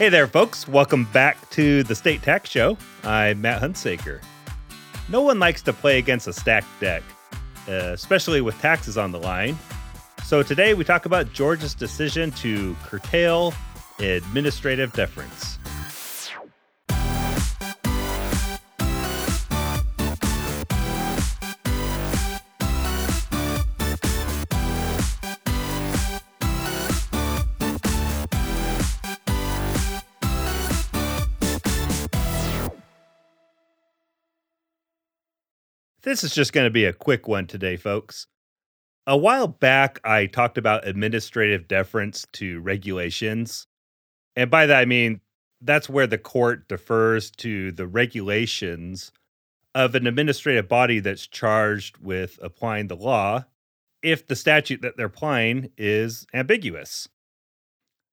Hey there, folks. Welcome back to the State Tax Show. I'm Matt Hunsaker. No one likes to play against a stacked deck, uh, especially with taxes on the line. So today we talk about Georgia's decision to curtail administrative deference. This is just going to be a quick one today, folks. A while back, I talked about administrative deference to regulations. And by that, I mean that's where the court defers to the regulations of an administrative body that's charged with applying the law if the statute that they're applying is ambiguous.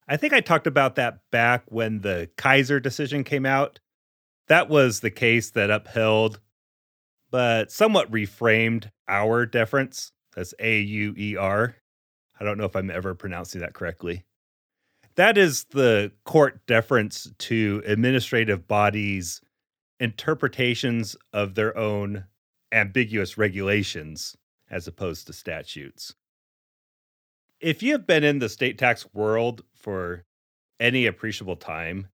I think I talked about that back when the Kisor decision came out. That was the case that upheld but somewhat reframed Auer deference. That's A U E R. I don't know if I'm ever pronouncing that correctly. That is the court deference to administrative bodies' interpretations of their own ambiguous regulations as opposed to statutes. If you have been in the state tax world for any appreciable time,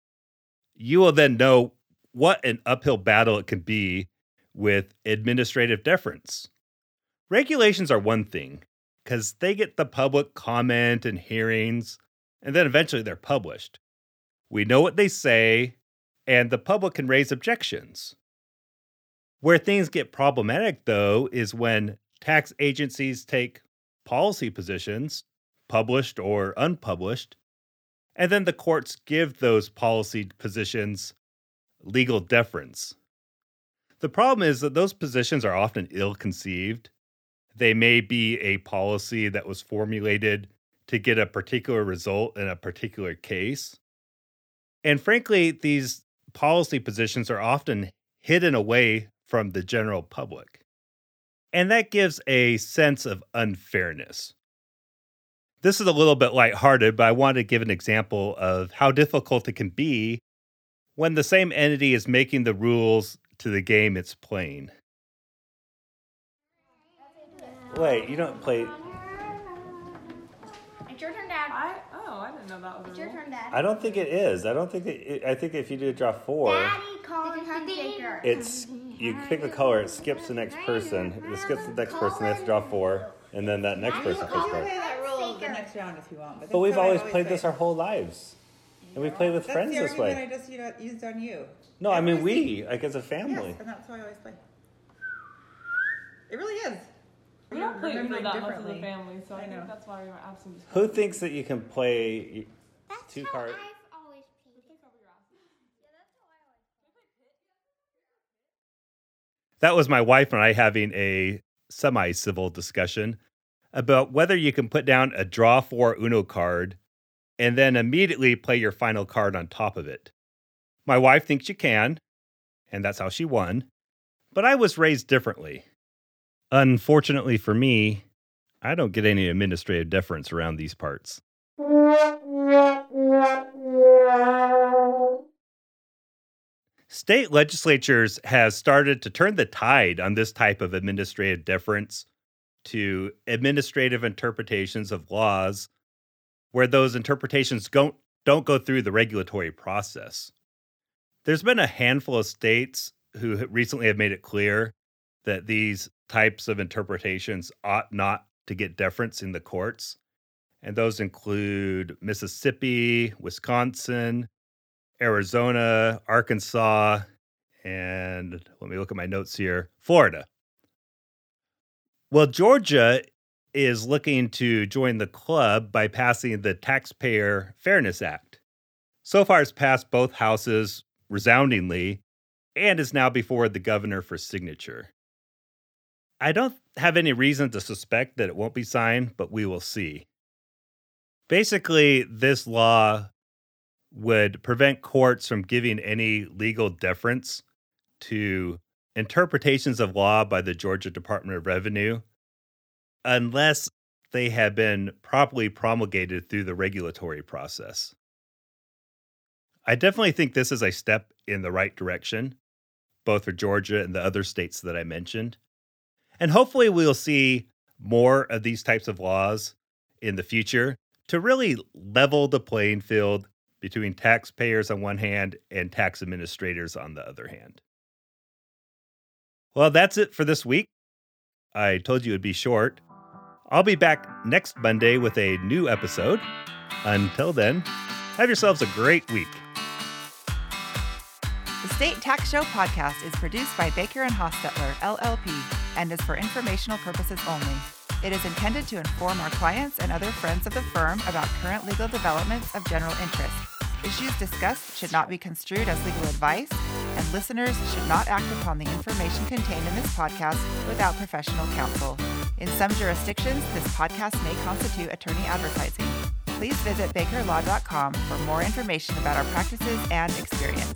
you will then know what an uphill battle it can be with administrative deference. Regulations are one thing because they get the public comment and hearings, and then eventually they're published. We know what they say, and the public can raise objections. Where things get problematic, though, is when tax agencies take policy positions, published or unpublished, and then the courts give those policy positions legal deference. The problem is that those positions are often ill conceived. They may be a policy that was formulated to get a particular result in a particular case. And frankly, these policy positions are often hidden away from the general public. And that gives a sense of unfairness. This is a little bit lighthearted, but I want to give an example of how difficult it can be when the same entity is making the rules to the game it's playing. Wait, you don't play. It's your turn, Dad. I oh, I didn't know that was It's your turn, Dad. I don't think it is. I don't think it. I think if you do draw four, Daddy Colin Hunsaker. it's you pick the color. It skips the next person. It skips the next person. They have to draw four, and then that next person picks You can four. play that rule the next round if you want. But, But we've is always played this our whole lives, and we play with That's friends the this argument way. I just you know, used on you. No, I mean we, like as a family. Yes, and that's how I always play. It really is. We don't play Uno Remembering that much as a family, so I, I know. think that's why we were absent. Who thinks that you can play That's two how cards? I've always played. That was my wife and I having a semi civil discussion about whether you can put down a draw four Uno card and then immediately play your final card on top of it. My wife thinks you can, and that's how she won. But I was raised differently. Unfortunately for me, I don't get any administrative deference around these parts. State legislatures have started to turn the tide on this type of administrative deference to administrative interpretations of laws where those interpretations don't, don't go through the regulatory process. There's been a handful of states who recently have made it clear that these types of interpretations ought not to get deference in the courts. And those include Mississippi, Wisconsin, Arizona, Arkansas, and let me look at my notes here Florida. Well, Georgia is looking to join the club by passing the Taxpayer Fairness Act. So far, it's passed both houses resoundingly and is now before the governor for signature. I don't have any reason to suspect that it won't be signed, but we will see. Basically, this law would prevent courts from giving any legal deference to interpretations of law by the Georgia Department of Revenue unless they have been properly promulgated through the regulatory process. I definitely think this is a step in the right direction, both for Georgia and the other states that I mentioned. And hopefully, we'll see more of these types of laws in the future to really level the playing field between taxpayers on one hand and tax administrators on the other hand. Well, that's it for this week. I told you it'd be short. I'll be back next Monday with a new episode. Until then, have yourselves a great week. The State Tax Show podcast is produced by Baker and Hostetler, LLP, and is for informational purposes only. It is intended to inform our clients and other friends of the firm about current legal developments of general interest. Issues discussed should not be construed as legal advice, and listeners should not act upon the information contained in this podcast without professional counsel. In some jurisdictions, this podcast may constitute attorney advertising. Please visit bakerlaw.com for more information about our practices and experience.